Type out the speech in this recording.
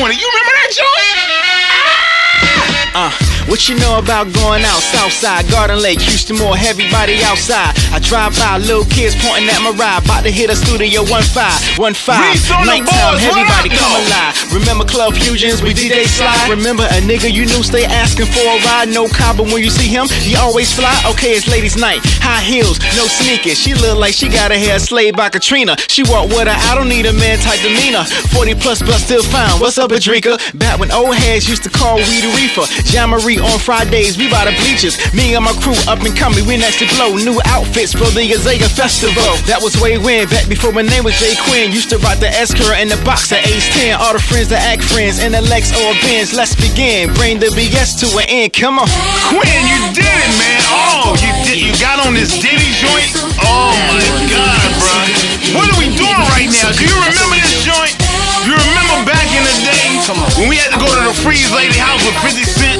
doing it. You what you know about going out Southside, Garden Lake, Houston Moore everybody outside. I drive by, little kids pointing at my ride, about to hit a studio one five, one five. Reese on the Nighttime, boards, everybody come alive. Remember Club Fusions, we DJ slide. Remember a nigga you knew stay asking for a ride, no car, but when you see him, he always fly. Okay, it's ladies' night, high heels, no sneakers. She look like she got her hair slayed by Katrina. She walk with her, I don't need a man type demeanor. 40 plus, but still fine. What's up, Adrika? Back when old heads used to call weed a reefer. Jamboree on Fridays, we by the bleachers. Me and my crew up and coming, we next to blow. New outfits for the Azalea Festival. That was way when, back before my name was J Quin. Used to rock the S curl and the box at age 10. All the friends that act friends in the Lex or Benz. Let's begin. Bring the BS to an end. Come on. Quin, you did it, man. Oh, you did. You got on this Diddy joint. Oh my God, bro. What are we doing right now? Do you remember this joint? You remember back in the day when we had to go to the Freeze Lady house with 50 Cent and